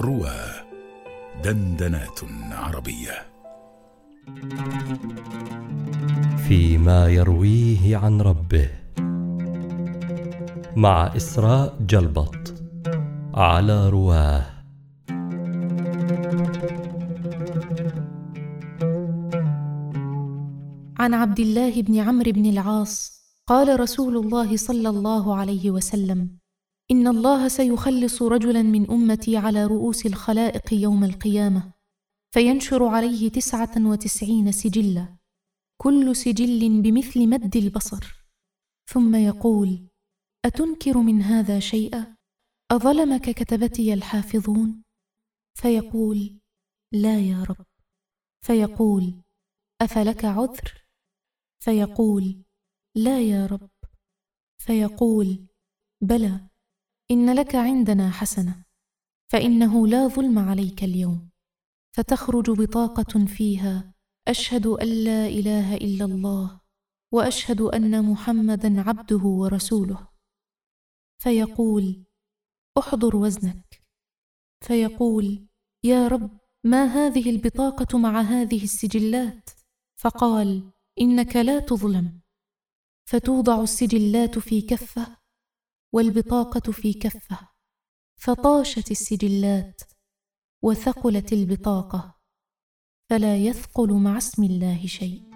روى دندنات عربية. فيما يرويه عن ربه. مع إسراء جلبط على رواه. عن عبد الله بن عمرو بن العاص قال رسول الله صلى الله عليه وسلم إن الله سيخلص رجلا من أمتي على رؤوس الخلائق يوم القيامة فينشر عليه تسعة وتسعين سجلا كل سجل بمثل مد البصر. ثم يقول أتنكر من هذا شيئا؟ أظلمك كتبتي الحافظون؟ فيقول لا يا رب. فيقول أفلك عذر؟ فيقول لا يا رب. فيقول بلى. إن لك عندنا حسنة فإنه لا ظلم عليك اليوم فتخرج بطاقة فيها أشهد أن لا إله إلا الله وأشهد أن محمدا عبده ورسوله. فيقول احضر وزنك. فيقول يا رب ما هذه البطاقة مع هذه السجلات؟ فقال إنك لا تظلم. فتوضع السجلات في كفه والبطاقة في كفه فطاشت السجلات وثقلت البطاقة فلا يثقل مع اسم الله شيء.